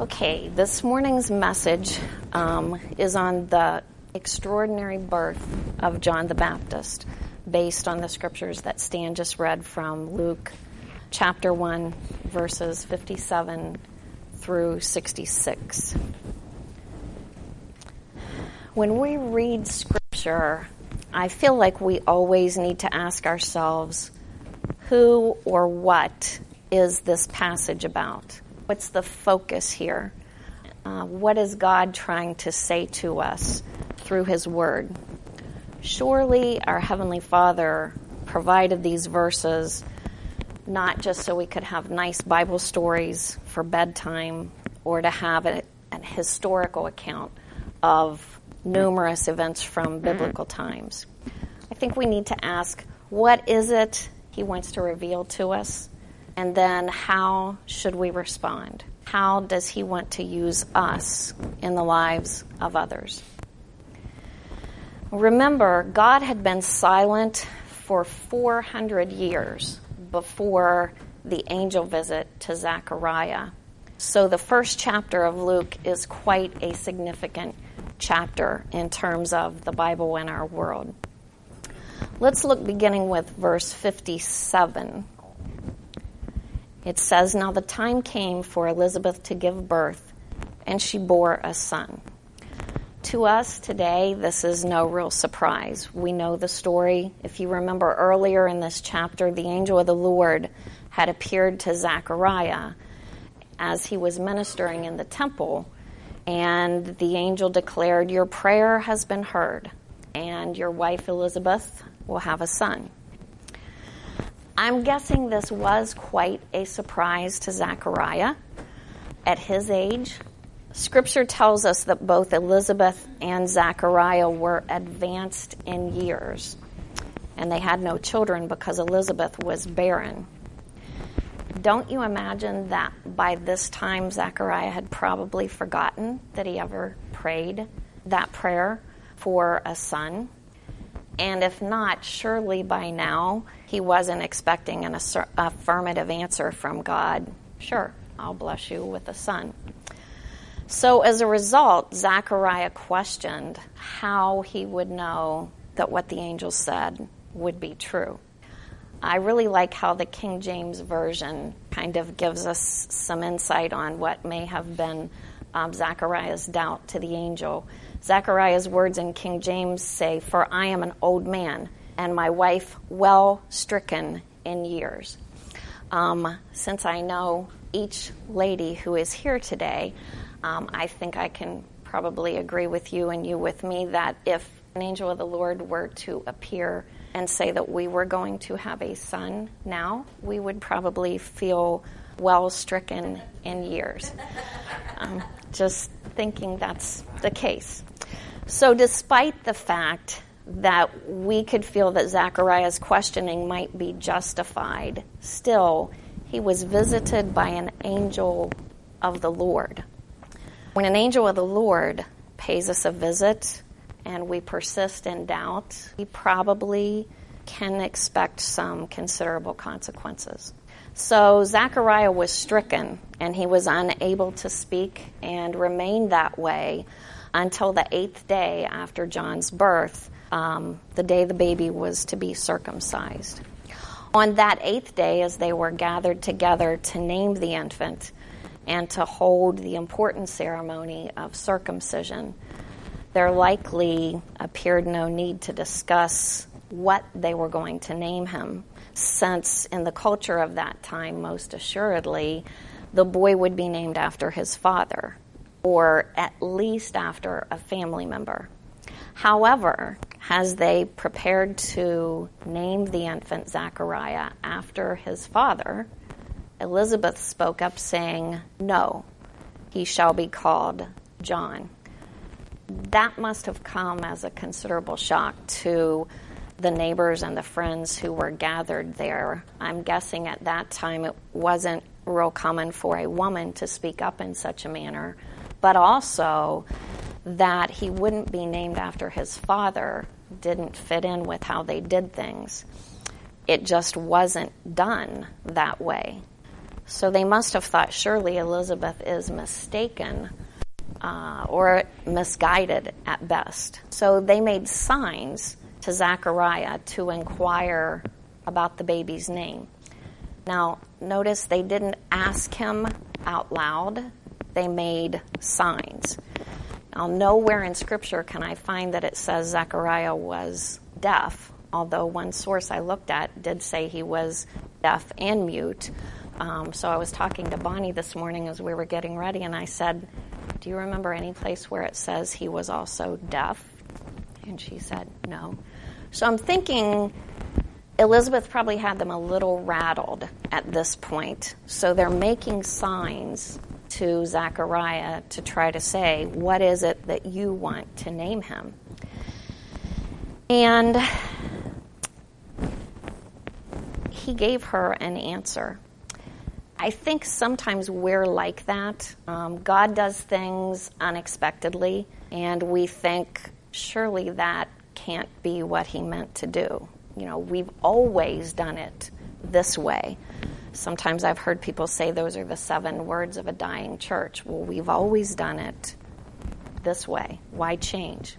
Okay, this morning's message um, is on the extraordinary birth of John the Baptist, based on the scriptures that Stan just read from Luke chapter 1, verses 57 through 66. When we read scripture, I feel like we always need to ask ourselves who or what is this passage about? What's the focus here? Uh, what is God trying to say to us through His Word? Surely our Heavenly Father provided these verses not just so we could have nice Bible stories for bedtime or to have a, an historical account of numerous events from biblical times. I think we need to ask what is it He wants to reveal to us? And then how should we respond? How does He want to use us in the lives of others? Remember, God had been silent for 400 years before the angel visit to Zechariah. So the first chapter of Luke is quite a significant chapter in terms of the Bible in our world. Let's look beginning with verse 57. It says, Now the time came for Elizabeth to give birth, and she bore a son. To us today, this is no real surprise. We know the story. If you remember earlier in this chapter, the angel of the Lord had appeared to Zechariah as he was ministering in the temple, and the angel declared, Your prayer has been heard, and your wife Elizabeth will have a son. I'm guessing this was quite a surprise to Zechariah at his age. Scripture tells us that both Elizabeth and Zechariah were advanced in years, and they had no children because Elizabeth was barren. Don't you imagine that by this time Zechariah had probably forgotten that he ever prayed that prayer for a son? And if not, surely by now he wasn't expecting an affirmative answer from God. Sure, I'll bless you with a son. So as a result, Zechariah questioned how he would know that what the angel said would be true. I really like how the King James Version kind of gives us some insight on what may have been um, Zechariah's doubt to the angel. Zechariah's words in King James say, For I am an old man, and my wife well stricken in years. Um, since I know each lady who is here today, um, I think I can probably agree with you and you with me that if an angel of the Lord were to appear and say that we were going to have a son now, we would probably feel well stricken in years. Um, just thinking that's the case. So, despite the fact that we could feel that Zechariah's questioning might be justified, still, he was visited by an angel of the Lord. When an angel of the Lord pays us a visit and we persist in doubt, we probably can expect some considerable consequences. So Zechariah was stricken and he was unable to speak and remained that way until the eighth day after John's birth, um, the day the baby was to be circumcised. On that eighth day, as they were gathered together to name the infant and to hold the important ceremony of circumcision, there likely appeared no need to discuss what they were going to name him, since in the culture of that time, most assuredly, the boy would be named after his father or at least after a family member. However, as they prepared to name the infant Zachariah after his father, Elizabeth spoke up saying, No, he shall be called John. That must have come as a considerable shock to the neighbors and the friends who were gathered there. I'm guessing at that time it wasn't real common for a woman to speak up in such a manner but also that he wouldn't be named after his father didn't fit in with how they did things. It just wasn't done that way. So they must have thought surely Elizabeth is mistaken uh, or misguided at best. So they made signs to Zechariah to inquire about the baby's name. Now, notice they didn't ask him out loud, they made signs. Now, nowhere in Scripture can I find that it says Zechariah was deaf, although one source I looked at did say he was deaf and mute. Um, so I was talking to Bonnie this morning as we were getting ready, and I said, Do you remember any place where it says he was also deaf? And she said, No. So I'm thinking Elizabeth probably had them a little rattled at this point. So they're making signs to Zechariah to try to say, What is it that you want to name him? And he gave her an answer. I think sometimes we're like that. Um, God does things unexpectedly, and we think, surely that can't be what he meant to do. You know, we've always done it this way. Sometimes I've heard people say those are the seven words of a dying church. Well, we've always done it this way. Why change?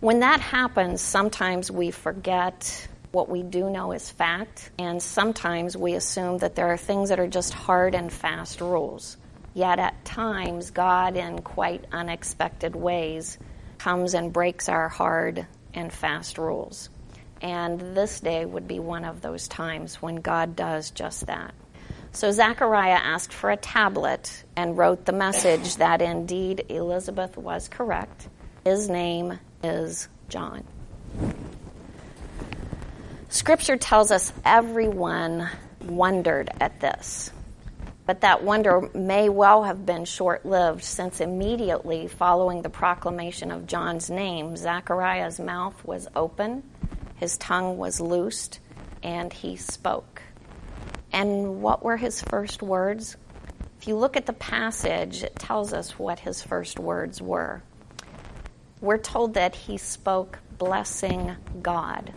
When that happens, sometimes we forget what we do know is fact, and sometimes we assume that there are things that are just hard and fast rules. Yet at times, God, in quite unexpected ways, comes and breaks our hard and fast rules. And this day would be one of those times when God does just that. So Zechariah asked for a tablet and wrote the message that indeed Elizabeth was correct. His name is John. Scripture tells us everyone wondered at this. But that wonder may well have been short lived, since immediately following the proclamation of John's name, Zechariah's mouth was open, his tongue was loosed, and he spoke. And what were his first words? If you look at the passage, it tells us what his first words were. We're told that he spoke blessing God.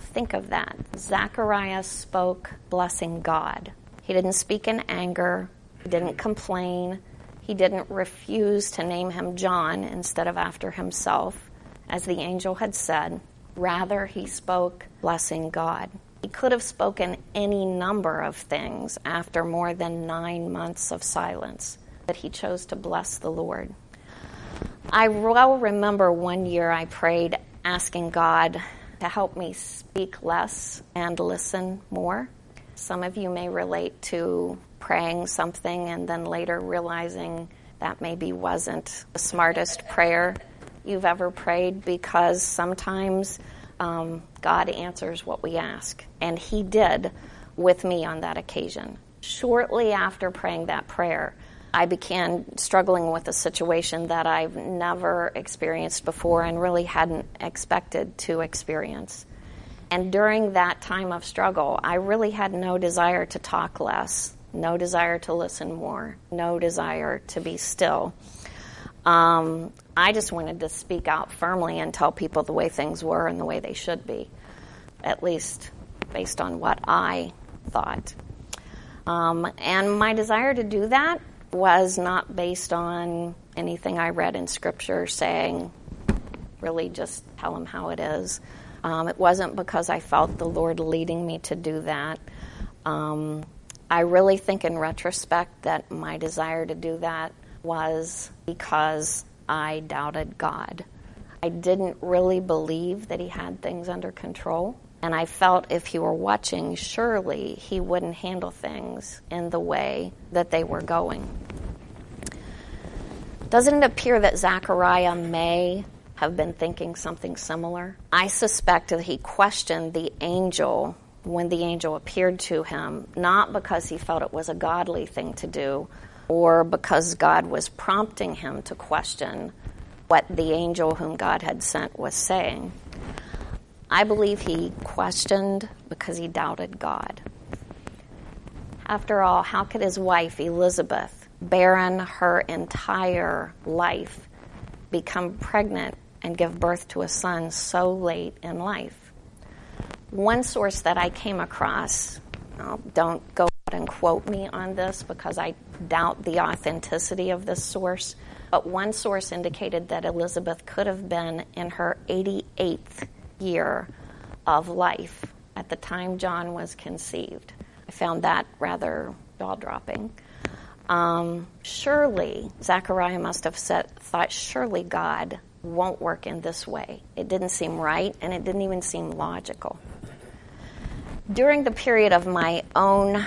Think of that. Zechariah spoke blessing God. He didn't speak in anger, he didn't complain, he didn't refuse to name him John instead of after himself, as the angel had said. Rather, he spoke blessing God. He could have spoken any number of things after more than nine months of silence, but he chose to bless the Lord. I well remember one year I prayed asking God to help me speak less and listen more. Some of you may relate to praying something and then later realizing that maybe wasn't the smartest prayer you've ever prayed because sometimes um, God answers what we ask. And He did with me on that occasion. Shortly after praying that prayer, I began struggling with a situation that I've never experienced before and really hadn't expected to experience. And during that time of struggle, I really had no desire to talk less, no desire to listen more, no desire to be still. Um, I just wanted to speak out firmly and tell people the way things were and the way they should be, at least based on what I thought. Um, and my desire to do that was not based on anything I read in Scripture saying, really just tell them how it is. Um, it wasn't because I felt the Lord leading me to do that. Um, I really think in retrospect that my desire to do that was because I doubted God. I didn't really believe that He had things under control. And I felt if He were watching, surely He wouldn't handle things in the way that they were going. Doesn't it appear that Zechariah may have been thinking something similar? I suspect that he questioned the angel when the angel appeared to him, not because he felt it was a godly thing to do or because God was prompting him to question what the angel whom God had sent was saying. I believe he questioned because he doubted God. After all, how could his wife, Elizabeth, barren her entire life, become pregnant and give birth to a son so late in life. One source that I came across, don't go out and quote me on this because I doubt the authenticity of this source. But one source indicated that Elizabeth could have been in her 88th year of life at the time John was conceived. I found that rather jaw dropping. Um, surely, Zechariah must have thought, surely God won't work in this way. It didn't seem right, and it didn't even seem logical. During the period of my own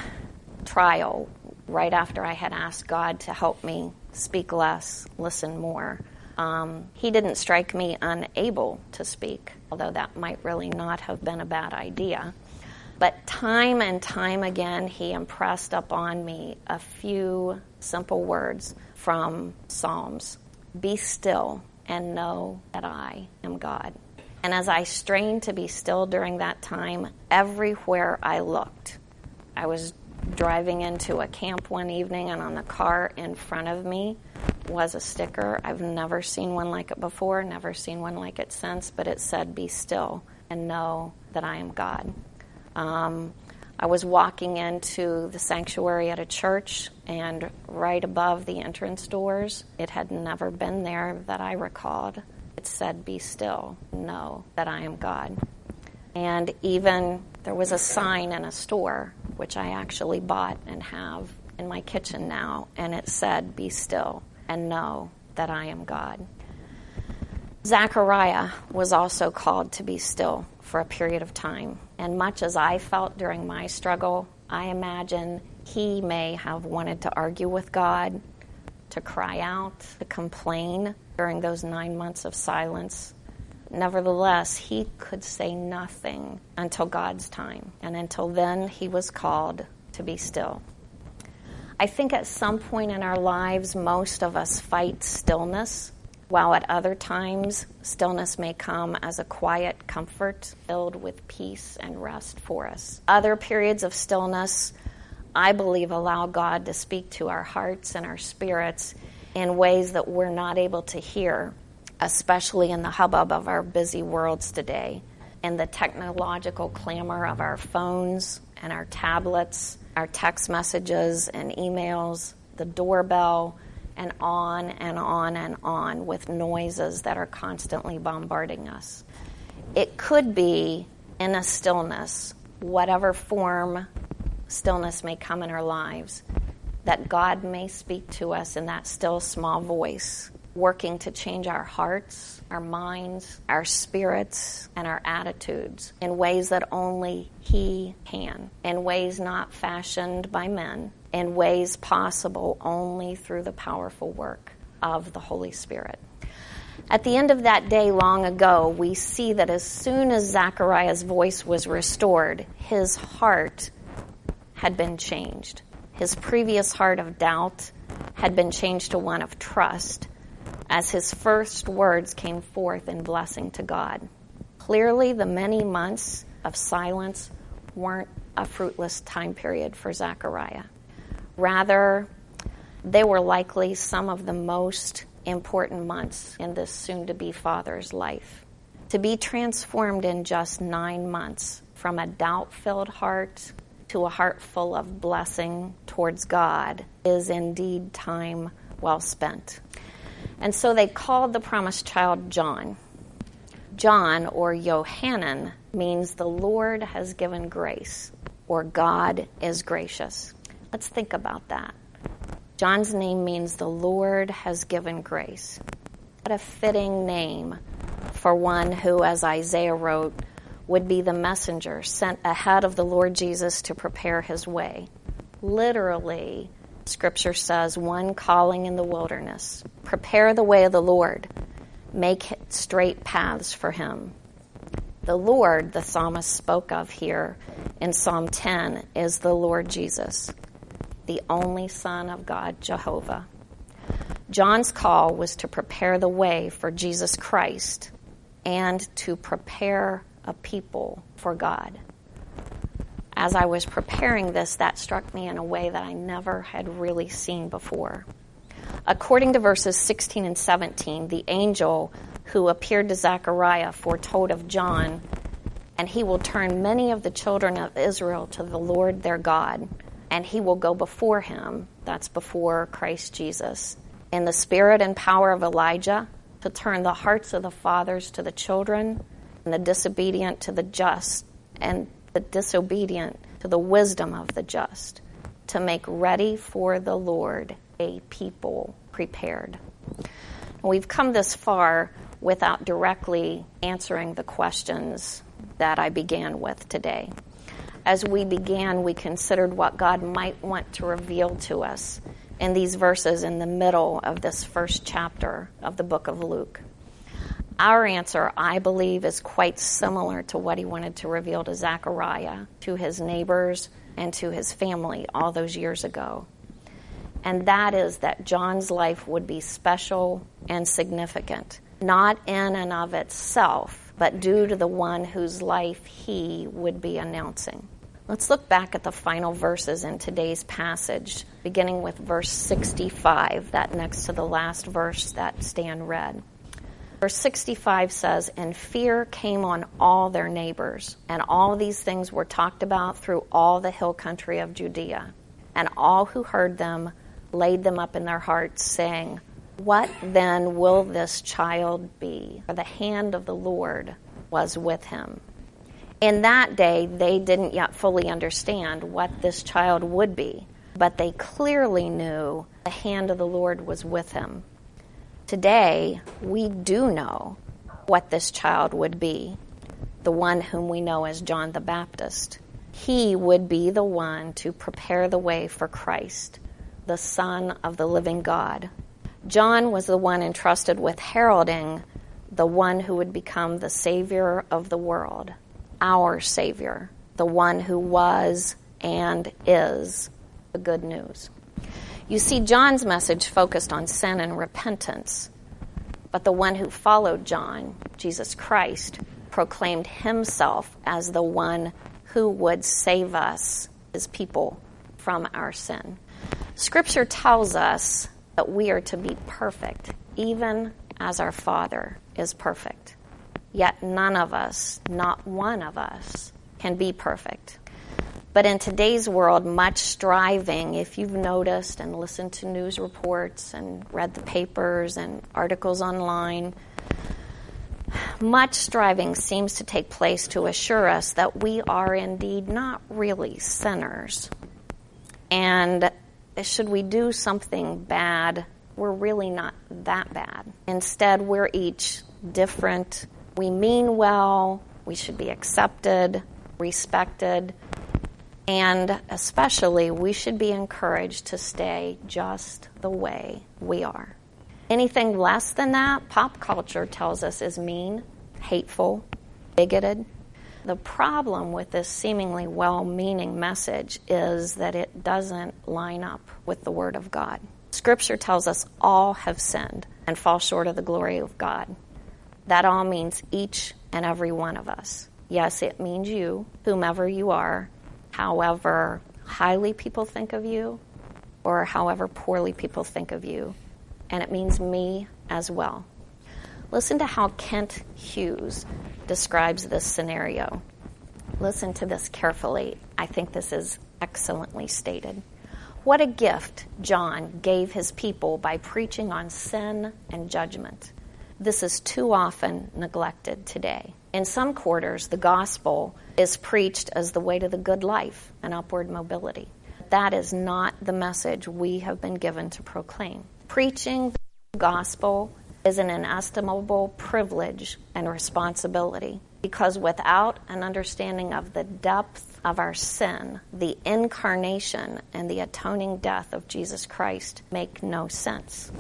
trial, right after I had asked God to help me speak less, listen more, um, he didn't strike me unable to speak, although that might really not have been a bad idea. But time and time again, he impressed upon me a few simple words from Psalms Be still and know that I am God. And as I strained to be still during that time, everywhere I looked, I was driving into a camp one evening, and on the car in front of me was a sticker. I've never seen one like it before, never seen one like it since, but it said, Be still and know that I am God. Um, I was walking into the sanctuary at a church, and right above the entrance doors, it had never been there that I recalled. It said, Be still, know that I am God. And even there was a sign in a store, which I actually bought and have in my kitchen now, and it said, Be still and know that I am God. Zechariah was also called to be still for a period of time. And much as I felt during my struggle, I imagine he may have wanted to argue with God, to cry out, to complain during those nine months of silence. Nevertheless, he could say nothing until God's time. And until then, he was called to be still. I think at some point in our lives, most of us fight stillness while at other times, stillness may come as a quiet comfort filled with peace and rest for us. Other periods of stillness, I believe, allow God to speak to our hearts and our spirits in ways that we're not able to hear, especially in the hubbub of our busy worlds today, in the technological clamor of our phones and our tablets, our text messages and emails, the doorbell and on and on and on with noises that are constantly bombarding us. It could be in a stillness, whatever form stillness may come in our lives, that God may speak to us in that still small voice, working to change our hearts, our minds, our spirits, and our attitudes in ways that only He can, in ways not fashioned by men, in ways possible only through the powerful work of the Holy Spirit. At the end of that day long ago, we see that as soon as Zachariah's voice was restored, his heart had been changed. His previous heart of doubt had been changed to one of trust as his first words came forth in blessing to God. Clearly, the many months of silence weren't a fruitless time period for Zachariah. Rather, they were likely some of the most important months in this soon to be father's life. To be transformed in just nine months from a doubt filled heart to a heart full of blessing towards God is indeed time well spent. And so they called the promised child John. John, or Yohanan, means the Lord has given grace, or God is gracious. Let's think about that. John's name means the Lord has given grace. What a fitting name for one who, as Isaiah wrote, would be the messenger sent ahead of the Lord Jesus to prepare his way. Literally, Scripture says, one calling in the wilderness. Prepare the way of the Lord, make straight paths for him. The Lord, the psalmist spoke of here in Psalm 10, is the Lord Jesus the only Son of God, Jehovah. John's call was to prepare the way for Jesus Christ and to prepare a people for God. As I was preparing this, that struck me in a way that I never had really seen before. According to verses 16 and 17, the angel who appeared to Zechariah foretold of John, and he will turn many of the children of Israel to the Lord their God and he will go before him. That's before Christ Jesus. In the spirit and power of Elijah, to turn the hearts of the fathers to the children, and the disobedient to the just, and the disobedient to the wisdom of the just, to make ready for the Lord a people prepared. We've come this far without directly answering the questions that I began with today. As we began, we considered what God might want to reveal to us in these verses in the middle of this first chapter of the book of Luke. Our answer, I believe, is quite similar to what he wanted to reveal to Zechariah, to his neighbors, and to his family all those years ago. And that is that John's life would be special and significant, not in and of itself, but due to the one whose life he would be announcing. Let's look back at the final verses in today's passage, beginning with verse 65, that next to the last verse that Stan read. Verse 65 says, And fear came on all their neighbors, and all these things were talked about through all the hill country of Judea. And all who heard them laid them up in their hearts, saying, What then will this child be? For the hand of the Lord was with him in that day, they didn't yet fully understand what this child would be, but they clearly knew the hand of the Lord was with him. Today, we do know what this child would be the one whom we know as John the Baptist. He would be the one to prepare the way for Christ, the Son of the living God. John was the one entrusted with heralding the one who would become the Savior of the world our Savior, the one who was and is the good news. You see, John's message focused on sin and repentance, but the one who followed John, Jesus Christ, proclaimed himself as the one who would save us, his people, from our sin. Scripture tells us that we are to be perfect, even as our Father is perfect. Yet none of us, not one of us, can be perfect. But in today's world, much striving, if you've noticed and listened to news reports and read the papers and articles online, much striving seems to take place to assure us that we are indeed not really sinners. And should we do something bad, we're really not that bad. Instead, we're each different we mean well, we should be accepted, respected, and especially we should be encouraged to stay just the way we are. Anything less than that, pop culture tells us is mean, hateful, bigoted. The problem with this seemingly well meaning message is that it doesn't line up with the Word of God. Scripture tells us all have sinned and fall short of the glory of God. That all means each and every one of us. Yes, it means you, whomever you are, however highly people think of you, or however poorly people think of you. And it means me as well. Listen to how Kent Hughes describes this scenario. Listen to this carefully. I think this is excellently stated. What a gift John gave his people by preaching on sin and judgment. This is too often neglected today. In some quarters, the gospel is preached as the way to the good life and upward mobility. That is not the message we have been given to proclaim. Preaching the gospel is an inestimable privilege and responsibility because without an understanding of the depth of our sin, the incarnation and the atoning death of Jesus Christ make no sense.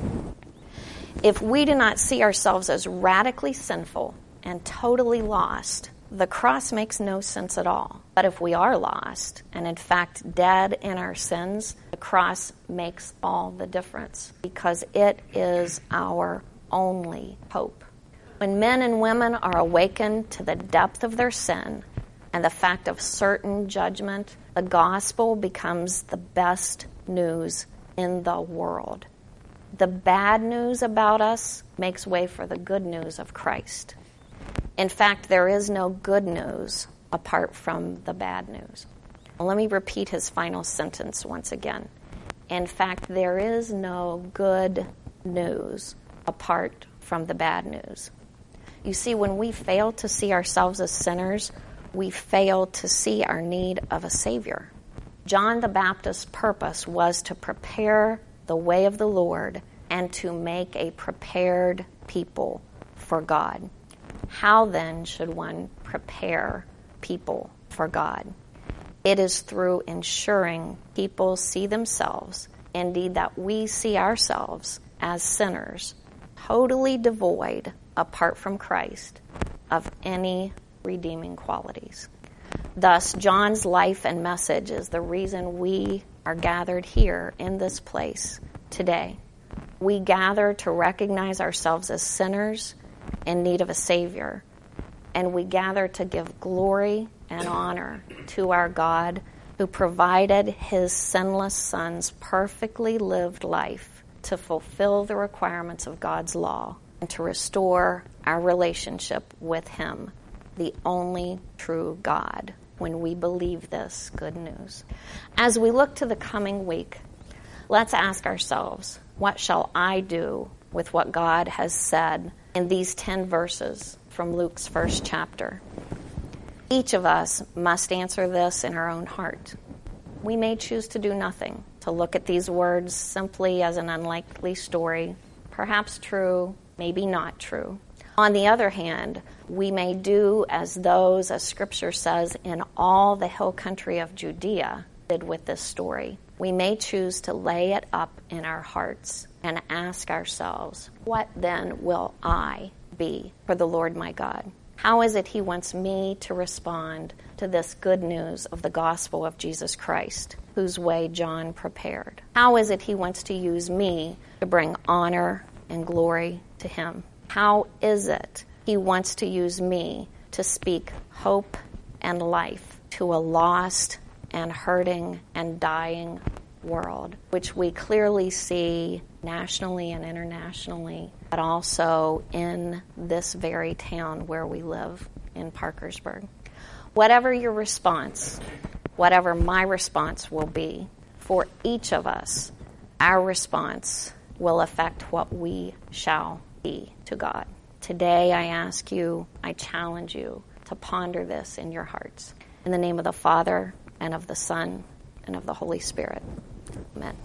If we do not see ourselves as radically sinful and totally lost, the cross makes no sense at all. But if we are lost and in fact dead in our sins, the cross makes all the difference because it is our only hope. When men and women are awakened to the depth of their sin and the fact of certain judgment, the gospel becomes the best news in the world the bad news about us makes way for the good news of Christ. In fact, there is no good news apart from the bad news. Let me repeat his final sentence once again. In fact, there is no good news apart from the bad news. You see, when we fail to see ourselves as sinners, we fail to see our need of a Savior. John the Baptist's purpose was to prepare the way of the Lord and to make a prepared people for God. How then should one prepare people for God? It is through ensuring people see themselves, indeed, that we see ourselves as sinners, totally devoid, apart from Christ, of any redeeming qualities. Thus, John's life and message is the reason we are gathered here in this place today. We gather to recognize ourselves as sinners in need of a Savior, and we gather to give glory and honor to our God who provided His sinless Son's perfectly lived life to fulfill the requirements of God's law and to restore our relationship with Him, the only true God, when we believe this good news. As we look to the coming week, let's ask ourselves what shall I do with what God has said in these 10 verses from Luke's first chapter? Each of us must answer this in our own heart. We may choose to do nothing, to look at these words simply as an unlikely story, perhaps true, maybe not true. On the other hand, we may do as those, as Scripture says, in all the hill country of Judea did with this story. We may choose to lay it up in our hearts and ask ourselves, What then will I be for the Lord my God? How is it He wants me to respond to this good news of the gospel of Jesus Christ, whose way John prepared? How is it He wants to use me to bring honor and glory to Him? How is it He wants to use me to speak hope and life to a lost and hurting and dying world, which we clearly see nationally and internationally, but also in this very town where we live in Parkersburg. Whatever your response, whatever my response will be, for each of us, our response will affect what we shall to God. Today, I ask you, I challenge you to ponder this in your hearts. In the name of the Father, and of the Son, and of the Holy Spirit. Amen.